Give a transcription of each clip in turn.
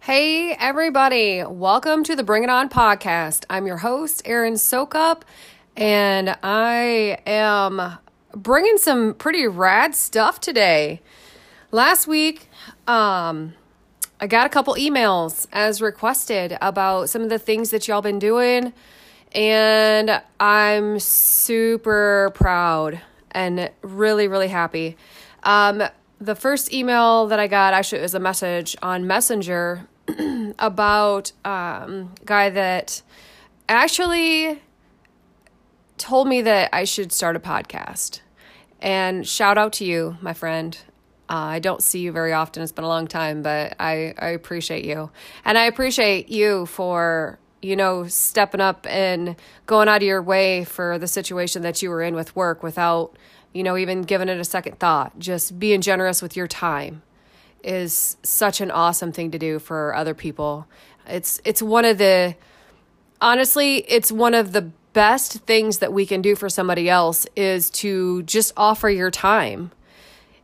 Hey, everybody. Welcome to the Bring It On podcast. I'm your host, Erin Sokup, and I am bringing some pretty rad stuff today. Last week, um, I got a couple emails as requested about some of the things that y'all been doing, and I'm super proud and really, really happy. Um, the first email that I got actually was a message on Messenger about um, a guy that actually told me that I should start a podcast. And shout out to you, my friend. Uh, I don't see you very often. It's been a long time, but I, I appreciate you. And I appreciate you for, you know, stepping up and going out of your way for the situation that you were in with work without, you know, even giving it a second thought. Just being generous with your time is such an awesome thing to do for other people. It's it's one of the honestly, it's one of the best things that we can do for somebody else is to just offer your time.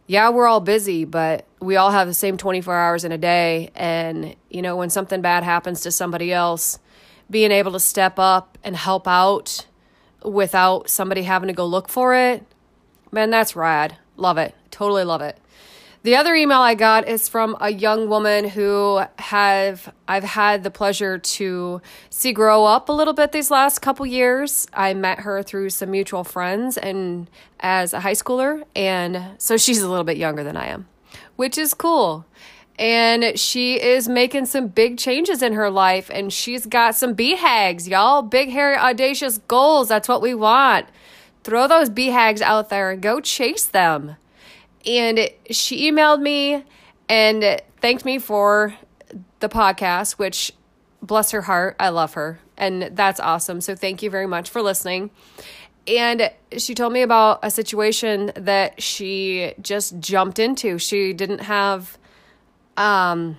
Yeah, we're all busy, but we all have the same 24 hours in a day and you know, when something bad happens to somebody else, being able to step up and help out without somebody having to go look for it, man, that's rad. Love it. Totally love it. The other email I got is from a young woman who have I've had the pleasure to see grow up a little bit these last couple years. I met her through some mutual friends and as a high schooler and so she's a little bit younger than I am, which is cool. And she is making some big changes in her life and she's got some BHAGs, y'all. Big hairy audacious goals. That's what we want. Throw those BHAGs out there and go chase them and she emailed me and thanked me for the podcast, which bless her heart, I love her. And that's awesome. So thank you very much for listening. And she told me about a situation that she just jumped into. She didn't have um,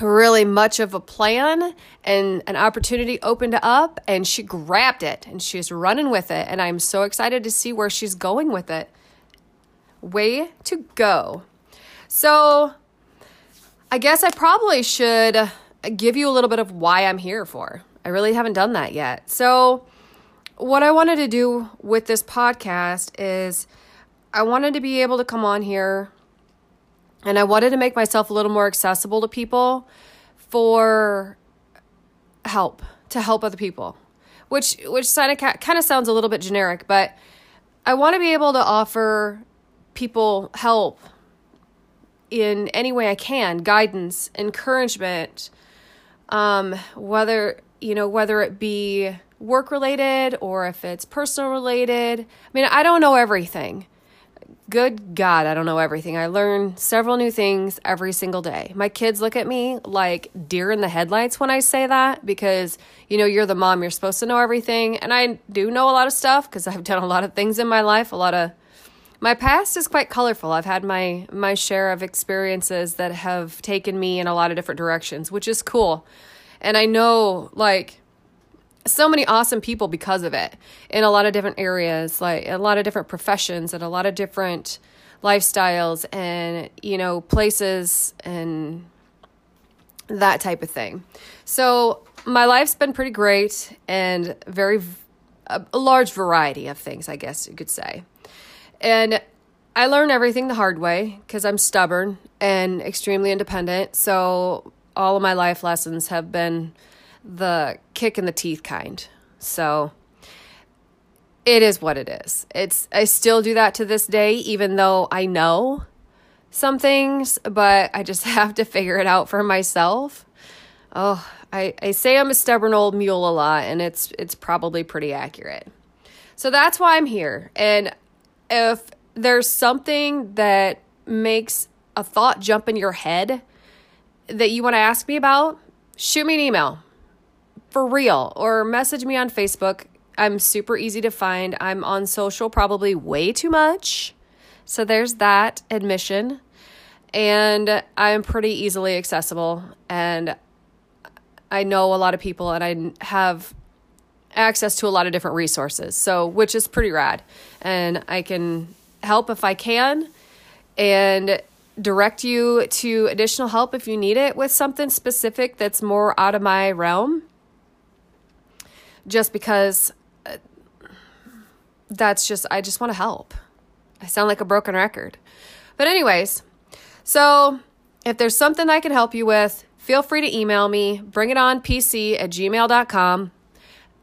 really much of a plan, and an opportunity opened up, and she grabbed it and she's running with it. And I'm so excited to see where she's going with it way to go. So, I guess I probably should give you a little bit of why I'm here for. I really haven't done that yet. So, what I wanted to do with this podcast is I wanted to be able to come on here and I wanted to make myself a little more accessible to people for help, to help other people. Which which kind of sounds a little bit generic, but I want to be able to offer people help in any way I can, guidance, encouragement, um, whether you know whether it be work related or if it's personal related. I mean, I don't know everything. Good God, I don't know everything. I learn several new things every single day. My kids look at me like deer in the headlights when I say that because, you know, you're the mom, you're supposed to know everything. And I do know a lot of stuff because I've done a lot of things in my life, a lot of my past is quite colorful. I've had my my share of experiences that have taken me in a lot of different directions, which is cool. And I know like so many awesome people because of it in a lot of different areas, like a lot of different professions and a lot of different lifestyles and you know places and that type of thing. So my life's been pretty great and very a, a large variety of things, I guess you could say. And I learned everything the hard way because I'm stubborn and extremely independent. So all of my life lessons have been the kick in the teeth kind. So it is what it is. It's I still do that to this day even though I know some things, but I just have to figure it out for myself. Oh, I, I say I'm a stubborn old mule a lot and it's it's probably pretty accurate. So that's why I'm here. And if there's something that makes a thought jump in your head that you want to ask me about, shoot me an email for real or message me on Facebook. I'm super easy to find. I'm on social probably way too much. So there's that admission. And I'm pretty easily accessible and I know a lot of people and I have access to a lot of different resources. So, which is pretty rad. And I can help if I can and direct you to additional help if you need it with something specific that's more out of my realm. Just because uh, that's just, I just want to help. I sound like a broken record. But, anyways, so if there's something I can help you with, feel free to email me, bring it on PC at gmail.com.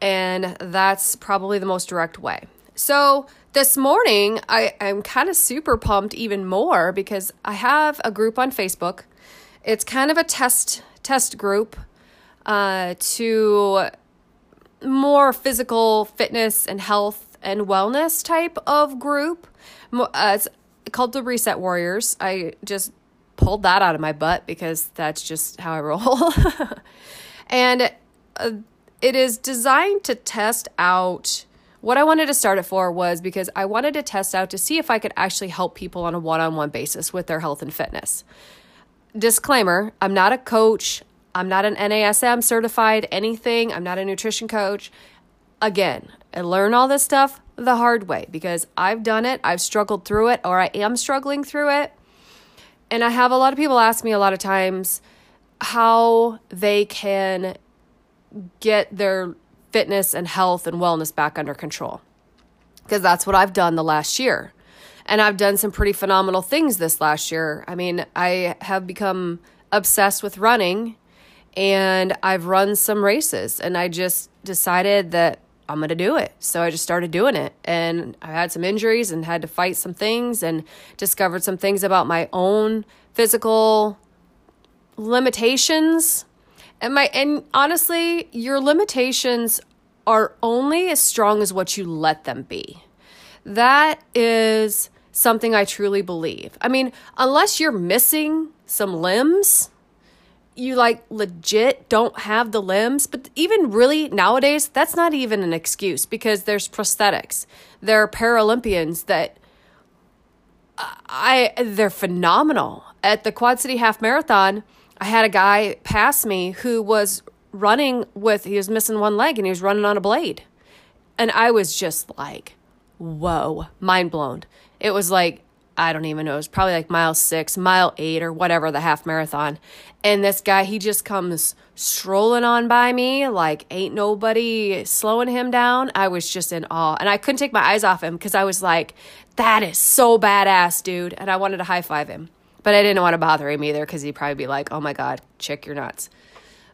And that's probably the most direct way. So, this morning, I, I'm kind of super pumped even more because I have a group on Facebook. It's kind of a test test group uh, to more physical fitness and health and wellness type of group. Uh, it's called the Reset Warriors. I just pulled that out of my butt because that's just how I roll. and uh, it is designed to test out what I wanted to start it for was because I wanted to test out to see if I could actually help people on a one on one basis with their health and fitness. Disclaimer I'm not a coach, I'm not an NASM certified anything, I'm not a nutrition coach. Again, I learn all this stuff the hard way because I've done it, I've struggled through it, or I am struggling through it. And I have a lot of people ask me a lot of times how they can get their fitness and health and wellness back under control. Because that's what I've done the last year. And I've done some pretty phenomenal things this last year. I mean, I have become obsessed with running and I've run some races and I just decided that I'm going to do it. So I just started doing it. And I had some injuries and had to fight some things and discovered some things about my own physical limitations and my and honestly, your limitations are only as strong as what you let them be. That is something I truly believe. I mean, unless you're missing some limbs, you like legit don't have the limbs, but even really nowadays, that's not even an excuse because there's prosthetics. There are Paralympians that I they're phenomenal. At the Quad City Half Marathon, I had a guy pass me who was running with, he was missing one leg and he was running on a blade. And I was just like, whoa, mind blown. It was like, I don't even know, it was probably like mile six, mile eight, or whatever, the half marathon. And this guy, he just comes strolling on by me like ain't nobody slowing him down. I was just in awe. And I couldn't take my eyes off him because I was like, that is so badass, dude. And I wanted to high five him. But I didn't want to bother him either because he'd probably be like, oh my God, chick, you're nuts.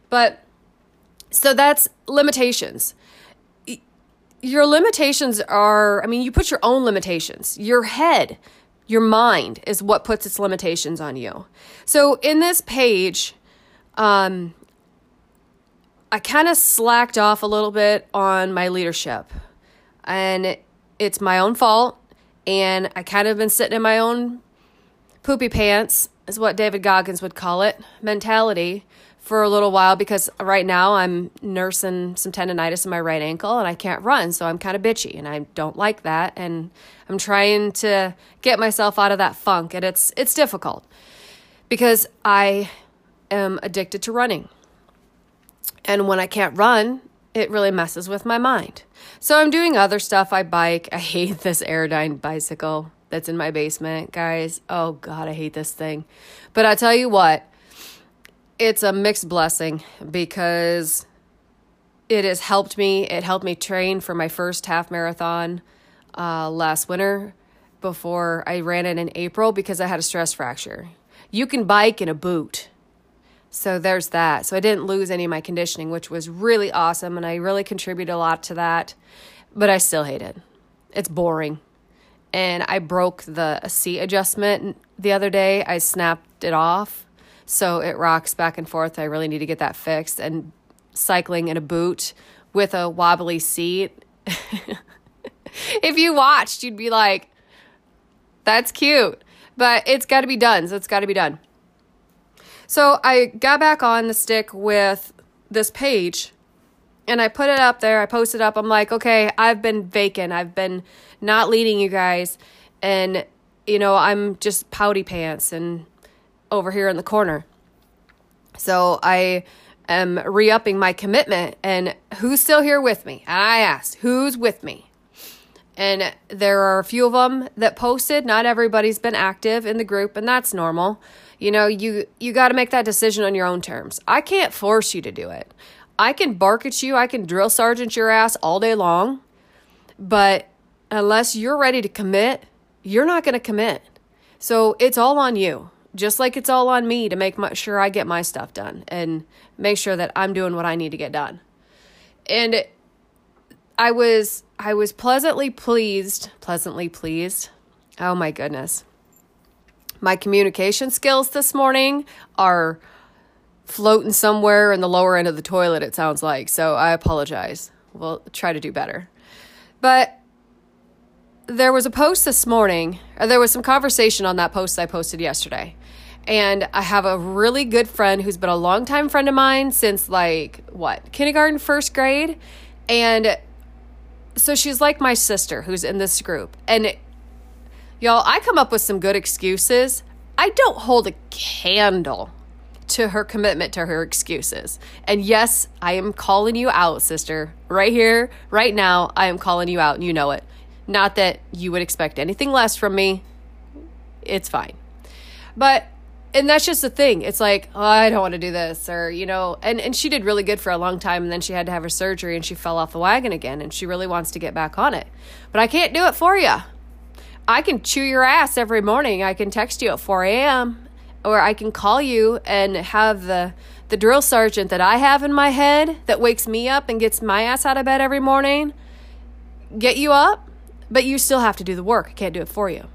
But so that's limitations. Your limitations are, I mean, you put your own limitations. Your head, your mind is what puts its limitations on you. So in this page, um, I kind of slacked off a little bit on my leadership. And it's my own fault. And I kind of been sitting in my own poopy pants, is what David Goggins would call it, mentality for a little while because right now I'm nursing some tendonitis in my right ankle and I can't run. So I'm kind of bitchy and I don't like that. And I'm trying to get myself out of that funk. And it's, it's difficult because I am addicted to running. And when I can't run, it really messes with my mind. So I'm doing other stuff. I bike. I hate this Airdyne bicycle that's in my basement, guys. Oh God, I hate this thing. But I tell you what, it's a mixed blessing because it has helped me. It helped me train for my first half marathon uh, last winter before I ran it in April because I had a stress fracture. You can bike in a boot. So there's that. So I didn't lose any of my conditioning, which was really awesome. And I really contributed a lot to that. But I still hate it. It's boring and I broke the seat adjustment the other day. I snapped it off. So it rocks back and forth. I really need to get that fixed. And cycling in a boot with a wobbly seat. if you watched, you'd be like, that's cute. But it's got to be done. So it's got to be done. So I got back on the stick with this page and I put it up there. I posted up. I'm like, okay, I've been vacant. I've been not leading you guys. And, you know, I'm just pouty pants and over here in the corner. So I am re upping my commitment. And who's still here with me? I asked, who's with me? And there are a few of them that posted. Not everybody's been active in the group, and that's normal. You know, you you got to make that decision on your own terms. I can't force you to do it. I can bark at you, I can drill sergeant your ass all day long, but unless you're ready to commit, you're not going to commit. So it's all on you just like it's all on me to make my, sure I get my stuff done and make sure that I'm doing what I need to get done. And I was I was pleasantly pleased, pleasantly pleased. Oh my goodness. My communication skills this morning are floating somewhere in the lower end of the toilet it sounds like. So I apologize. We'll try to do better. But there was a post this morning, or there was some conversation on that post I posted yesterday. And I have a really good friend who's been a longtime friend of mine since like what, kindergarten, first grade. And so she's like my sister who's in this group. And y'all, I come up with some good excuses. I don't hold a candle to her commitment to her excuses. And yes, I am calling you out, sister. Right here, right now, I am calling you out, and you know it. Not that you would expect anything less from me. It's fine. But and that's just the thing. It's like, oh, I don't want to do this or, you know, and and she did really good for a long time and then she had to have her surgery and she fell off the wagon again and she really wants to get back on it. But I can't do it for you. I can chew your ass every morning. I can text you at 4 a.m. or I can call you and have the the drill sergeant that I have in my head that wakes me up and gets my ass out of bed every morning get you up but you still have to do the work. I can't do it for you.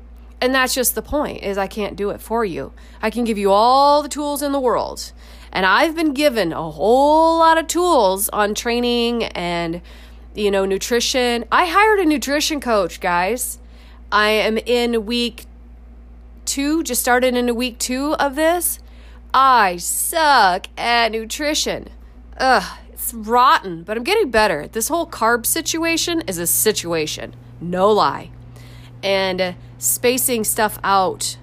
And that's just the point is I can't do it for you. I can give you all the tools in the world. And I've been given a whole lot of tools on training and you know nutrition. I hired a nutrition coach, guys. I am in week 2, just started into week 2 of this. I suck at nutrition. Ugh, it's rotten, but I'm getting better. This whole carb situation is a situation. No lie. And spacing stuff out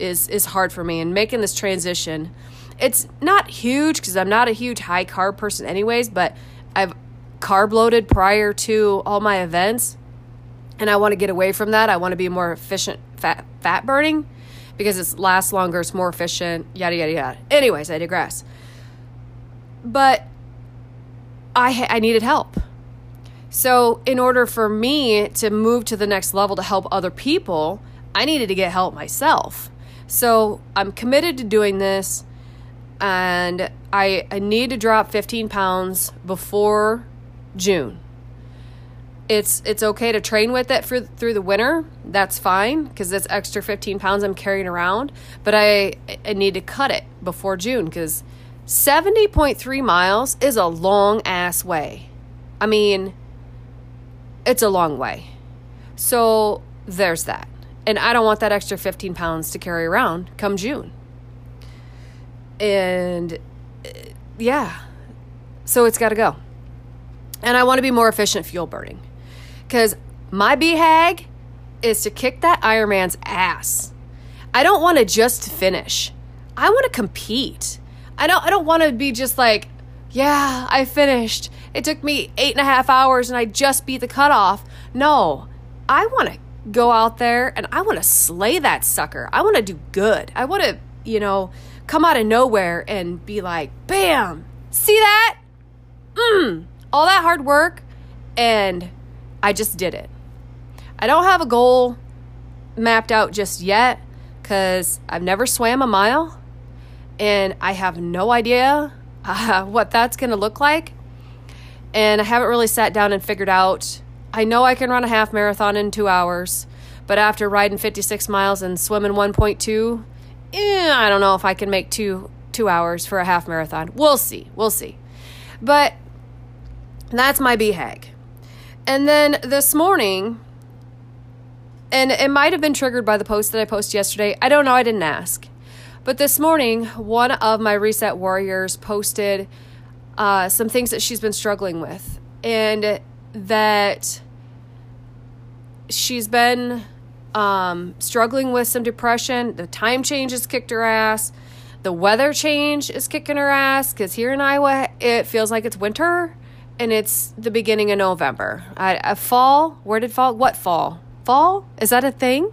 is is hard for me and making this transition. It's not huge because I'm not a huge high carb person anyways, but I've carb loaded prior to all my events and I want to get away from that. I want to be more efficient fat fat burning because it lasts longer, it's more efficient, yada yada yada. Anyways, I digress. But I I needed help. So, in order for me to move to the next level to help other people, I needed to get help myself. So, I'm committed to doing this and I, I need to drop 15 pounds before June. It's it's okay to train with it for through the winter. That's fine because that's extra 15 pounds I'm carrying around. But I I need to cut it before June because 70.3 miles is a long ass way. I mean, it's a long way. So there's that. And I don't want that extra 15 pounds to carry around come June. And uh, yeah, so it's got to go. And I want to be more efficient fuel burning because my BHAG is to kick that Ironman's ass. I don't want to just finish. I want to compete. I don't. I don't want to be just like, yeah, I finished. It took me eight and a half hours and I just beat the cutoff. No, I want to go out there and I want to slay that sucker. I want to do good. I want to, you know, come out of nowhere and be like, bam, see that? Mmm, all that hard work. And I just did it. I don't have a goal mapped out just yet because I've never swam a mile and I have no idea uh, what that's going to look like and I haven't really sat down and figured out. I know I can run a half marathon in two hours, but after riding 56 miles and swimming 1.2, eh, I don't know if I can make two two hours for a half marathon. We'll see. We'll see. But that's my BHAG. And then this morning, and it might have been triggered by the post that I posted yesterday. I don't know. I didn't ask. But this morning, one of my Reset Warriors posted uh, some things that she's been struggling with, and that she's been um, struggling with some depression. The time changes kicked her ass. The weather change is kicking her ass because here in Iowa, it feels like it's winter and it's the beginning of November. I, I, fall, where did fall? What fall? Fall? Is that a thing?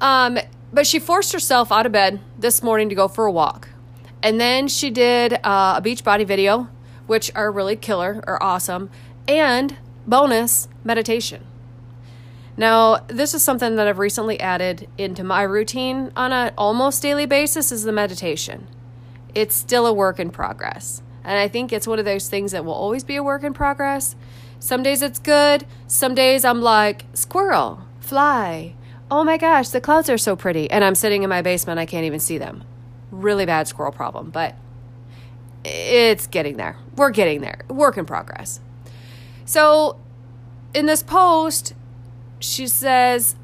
Um, but she forced herself out of bed this morning to go for a walk. And then she did uh, a Beachbody video, which are really killer or awesome, and bonus meditation. Now, this is something that I've recently added into my routine on an almost daily basis is the meditation. It's still a work in progress. And I think it's one of those things that will always be a work in progress. Some days it's good, some days I'm like, squirrel, fly. Oh my gosh, the clouds are so pretty. And I'm sitting in my basement, I can't even see them. Really bad squirrel problem, but it's getting there. We're getting there. Work in progress. So, in this post, she says,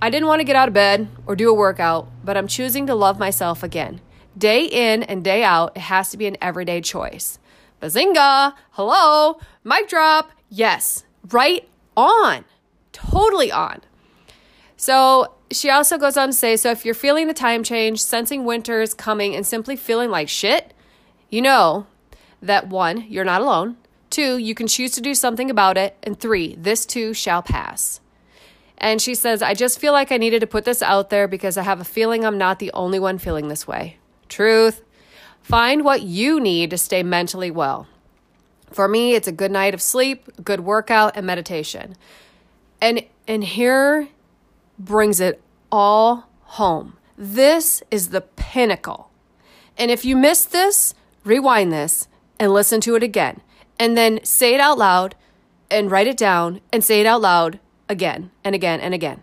I didn't want to get out of bed or do a workout, but I'm choosing to love myself again. Day in and day out, it has to be an everyday choice. Bazinga! Hello! Mic drop! Yes, right on. Totally on. So she also goes on to say so if you're feeling the time change, sensing winter is coming, and simply feeling like shit, you know that one, you're not alone. Two, you can choose to do something about it. And three, this too shall pass. And she says, I just feel like I needed to put this out there because I have a feeling I'm not the only one feeling this way. Truth. Find what you need to stay mentally well. For me, it's a good night of sleep, good workout, and meditation. And and here brings it all home. This is the pinnacle. And if you missed this, rewind this and listen to it again. And then say it out loud and write it down and say it out loud again and again and again.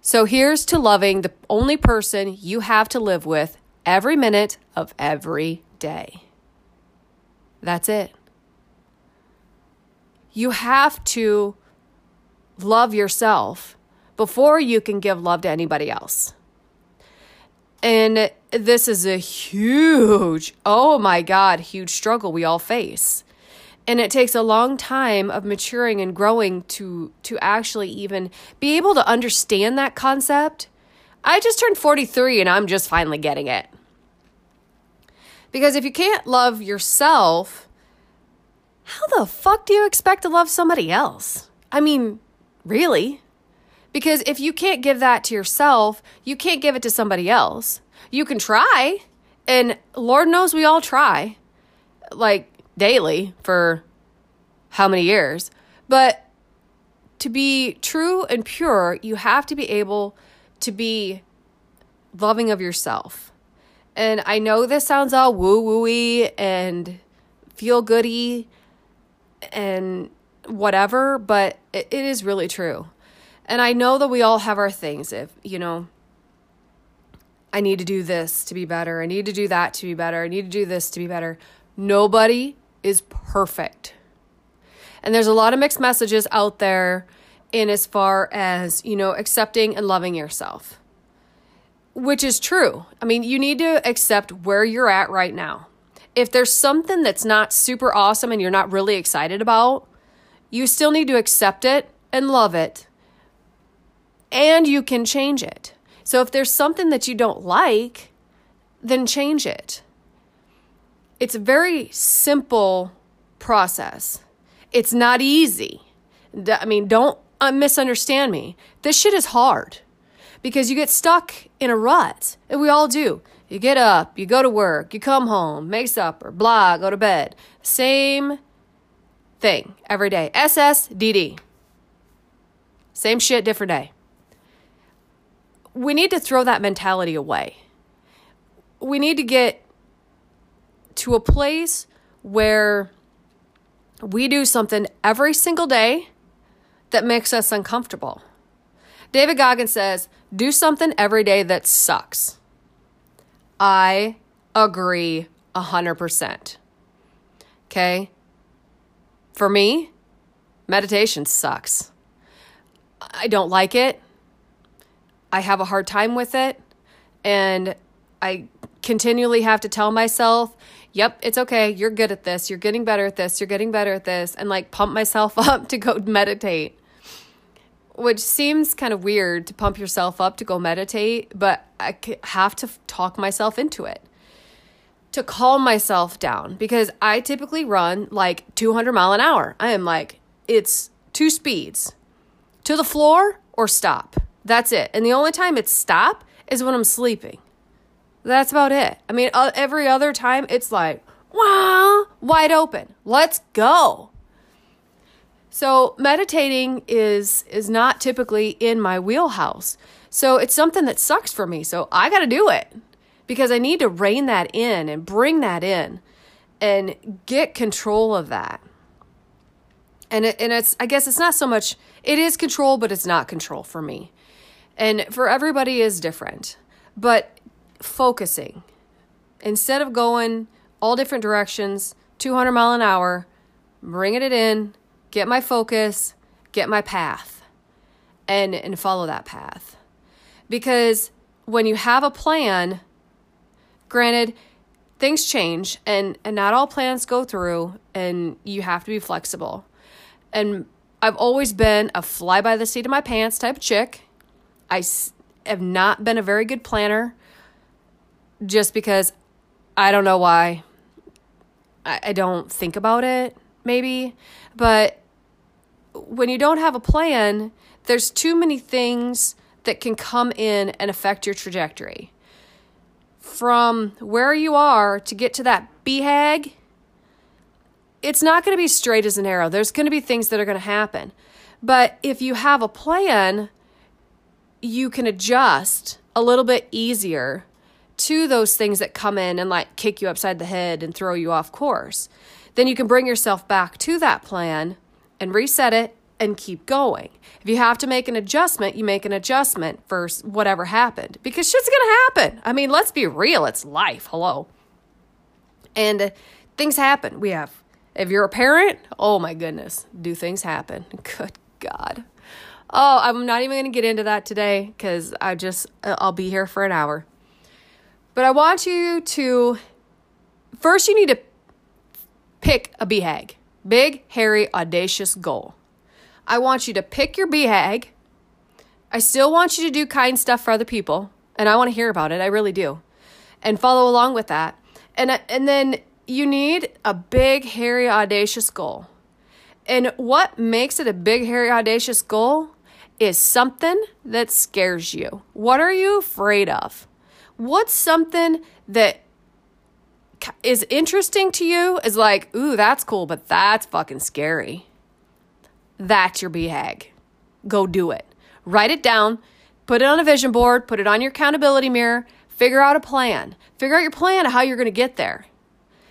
So here's to loving the only person you have to live with every minute of every day. That's it. You have to love yourself before you can give love to anybody else. And this is a huge, oh my God, huge struggle we all face. And it takes a long time of maturing and growing to to actually even be able to understand that concept. I just turned 43 and i'm just finally getting it. Because if you can't love yourself how the fuck do you expect to love somebody else? I mean really because if you can't give that to yourself you can't give it to somebody else you can try and lord knows we all try like daily for how many years. But to be true and pure, you have to be able to be loving of yourself. And I know this sounds all woo wooey and feel goody and whatever, but it, it is really true. And I know that we all have our things. If, you know, I need to do this to be better. I need to do that to be better. I need to do this to be better. Nobody is perfect. And there's a lot of mixed messages out there in as far as, you know, accepting and loving yourself, which is true. I mean, you need to accept where you're at right now. If there's something that's not super awesome and you're not really excited about, you still need to accept it and love it. And you can change it. So if there's something that you don't like, then change it it's a very simple process. It's not easy. I mean, don't uh, misunderstand me. This shit is hard because you get stuck in a rut, and we all do. You get up, you go to work, you come home, make supper, blah, go to bed. Same thing every day. SSDD. Same shit, different day. We need to throw that mentality away. We need to get to a place where we do something every single day that makes us uncomfortable. David Goggins says, do something every day that sucks. I agree 100%. Okay? For me, meditation sucks. I don't like it. I have a hard time with it. And I continually have to tell myself, yep, it's okay. You're good at this. You're getting better at this. You're getting better at this. And like pump myself up to go meditate. which seems kind of weird to pump yourself up to go meditate, but I have to talk myself into it to calm myself down because I typically run like 200 mile an hour. I am like, it's two speeds to the floor or stop. That's it. And the only time it's stop is when I'm sleeping. That's about it. I mean, uh, every other time it's like, wow, wide open. Let's go. So meditating is is not typically in my wheelhouse. So it's something that sucks for me. So I got to do it because I need to rein that in and bring that in and get control of that. And it, and it's I guess it's not so much it is control but it's not control for me. And for everybody is different. But focusing instead of going all different directions, 200 mile an hour, bringing it in get my focus, get my path, and, and follow that path. Because when you have a plan, granted, things change and, and not all plans go through, and you have to be flexible. And I've always been a fly by the seat of my pants type chick. I have not been a very good planner just because I don't know why. I, I don't think about it, maybe. But when you don't have a plan, there's too many things that can come in and affect your trajectory. From where you are to get to that BHAG, it's not going to be straight as an arrow. There's going to be things that are going to happen. But if you have a plan, you can adjust a little bit easier to those things that come in and like kick you upside the head and throw you off course. Then you can bring yourself back to that plan and reset it and keep going. If you have to make an adjustment, you make an adjustment for whatever happened because shit's gonna happen. I mean, let's be real, it's life. Hello. And things happen. We have, if you're a parent, oh my goodness, do things happen? Good God. Oh, I'm not even gonna get into that today because I just, uh, I'll be here for an hour. But I want you to, first, you need to pick a BHAG Big, hairy, audacious goal. I want you to pick your BHAG. I still want you to do kind stuff for other people, and I want to hear about it. I really do. And follow along with that. And, and then you need a big, hairy, audacious goal. And what makes it a big, hairy, audacious goal is something that scares you. What are you afraid of? What's something that is interesting to you is like, ooh, that's cool, but that's fucking scary. That's your BHAG. Go do it. Write it down, put it on a vision board, put it on your accountability mirror, figure out a plan. Figure out your plan of how you're going to get there.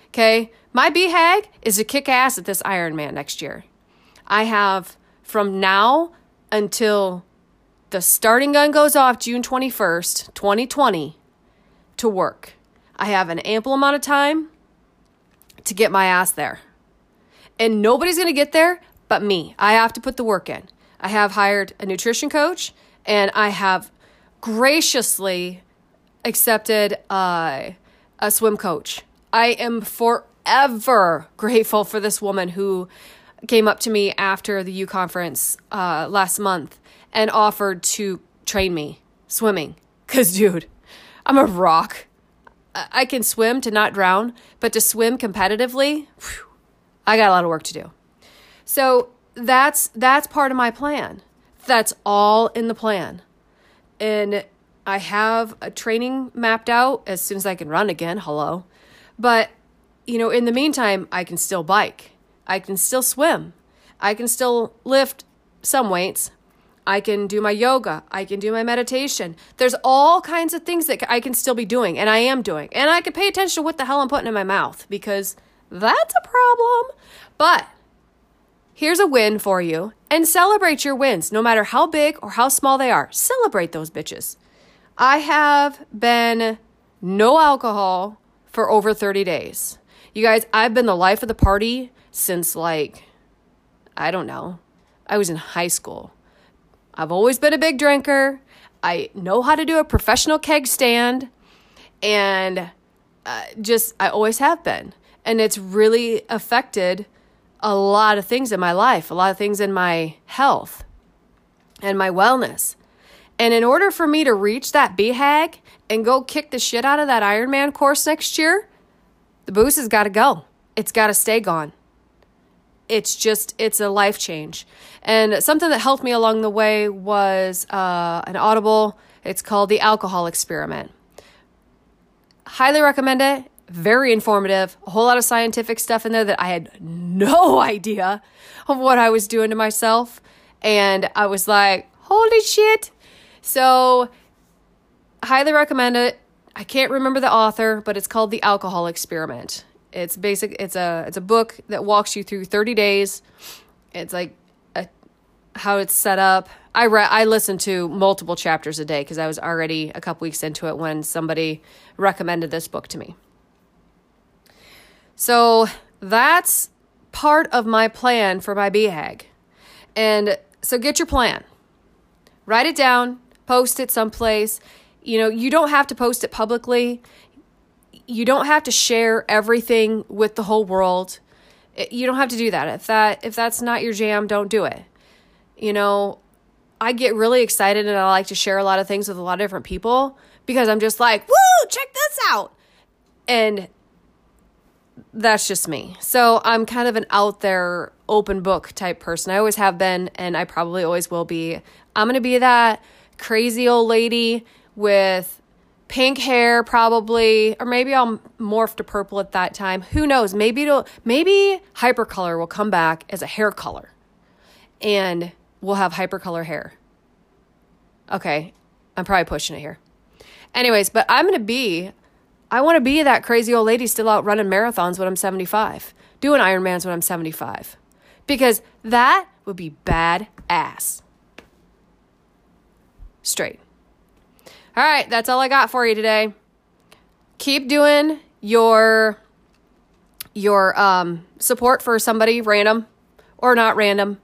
Okay? My BHAG is to kick ass at this Ironman next year. I have from now until the starting gun goes off June 21st, 2020, to work. I have an ample amount of time to get my ass there. And nobody's going to get there but me. I have to put the work in. I have hired a nutrition coach and I have graciously accepted uh, a swim coach. I am forever grateful for this woman who came up to me after the U conference uh, last month and offered to train me swimming. Because, dude, I'm a rock. I can swim to not drown, but to swim competitively, whew, I got a lot of work to do. So that's that's part of my plan. That's all in the plan. And I have a training mapped out as soon as I can run again. Hello. But you know, in the meantime, I can still bike. I can still swim. I can still lift some weights, I can do my yoga. I can do my meditation. There's all kinds of things that I can still be doing, and I am doing. And I can pay attention to what the hell I'm putting in my mouth because that's a problem. But here's a win for you and celebrate your wins, no matter how big or how small they are. Celebrate those bitches. I have been no alcohol for over 30 days. You guys, I've been the life of the party since like, I don't know, I was in high school. I've always been a big drinker. I know how to do a professional keg stand. And uh, just, I always have been. And it's really affected a lot of things in my life, a lot of things in my health. and my wellness. And in order for me to reach that BHAG and go kick the shit out of that Ironman course next year, the booze has got to go. It's got to stay gone. It's just, it's a life change. And something that helped me along the way was uh, an audible. It's called The Alcohol Experiment. Highly recommend it. Very informative. A whole lot of scientific stuff in there that I had no idea of what I was doing to myself. And I was like, holy shit. So, highly recommend it. I can't remember the author, but it's called The Alcohol Experiment. It's basic it's a it's a book that walks you through 30 days. It's like a, how it's set up. I read I listened to multiple chapters a day because I was already a couple weeks into it when somebody recommended this book to me. So, that's part of my plan for my BHAG. And so get your plan. Write it down, post it someplace. You know, you don't have to post it publicly. You don't have to share everything with the whole world. You don't have to do that. If that if that's not your jam, don't do it. You know, I get really excited and I like to share a lot of things with a lot of different people because I'm just like, "Woo, check this out." And that's just me. So I'm kind of an out there, open book type person. I always have been, and I probably always will be. I'm going to be that crazy old lady with pink hair, probably, or maybe I'll morph to purple at that time. Who knows? Maybe it'll, maybe hypercolor will come back as a hair color and we'll have hypercolor hair. Okay, I'm probably pushing it here. Anyways, but I'm going to be I want to be that crazy old lady still out running marathons when I'm 75, doing Ironmans when I'm 75. Because that would be bad ass. Straight. All right, that's all I got for you today. Keep doing your your um, support for somebody random or not random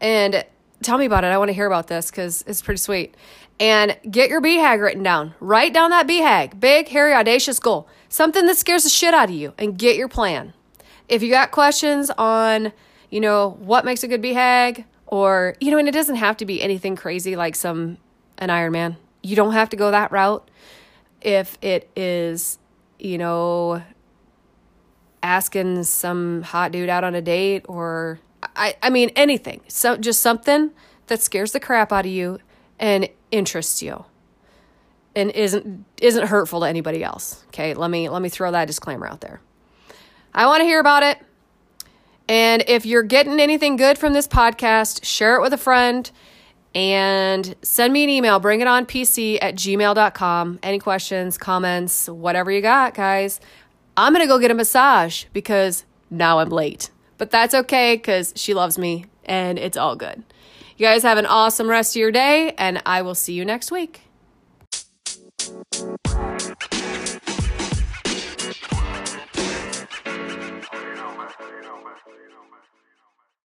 and tell me about it. I want to hear about this cuz it's pretty sweet and get your BHAG written down. Write down that BHAG, big, hairy, audacious goal, something that scares the shit out of you, and get your plan. If you got questions on, you know, what makes a good BHAG, or, you know, and it doesn't have to be anything crazy like some, an Ironman. You don't have to go that route. If it is, you know, asking some hot dude out on a date or I, I mean anything. So just something that scares the crap out of you and interests you and isn't isn't hurtful to anybody else. Okay, let me let me throw that disclaimer out there. I want to hear about it. And if you're getting anything good from this podcast, share it with a friend and send me an email. Bring it on PC at gmail.com. Any questions, comments, whatever you got, guys. I'm to go get a massage because now I'm late. But that's okay because she loves me and it's all good. You guys have an awesome rest of your day, and I will see you next week.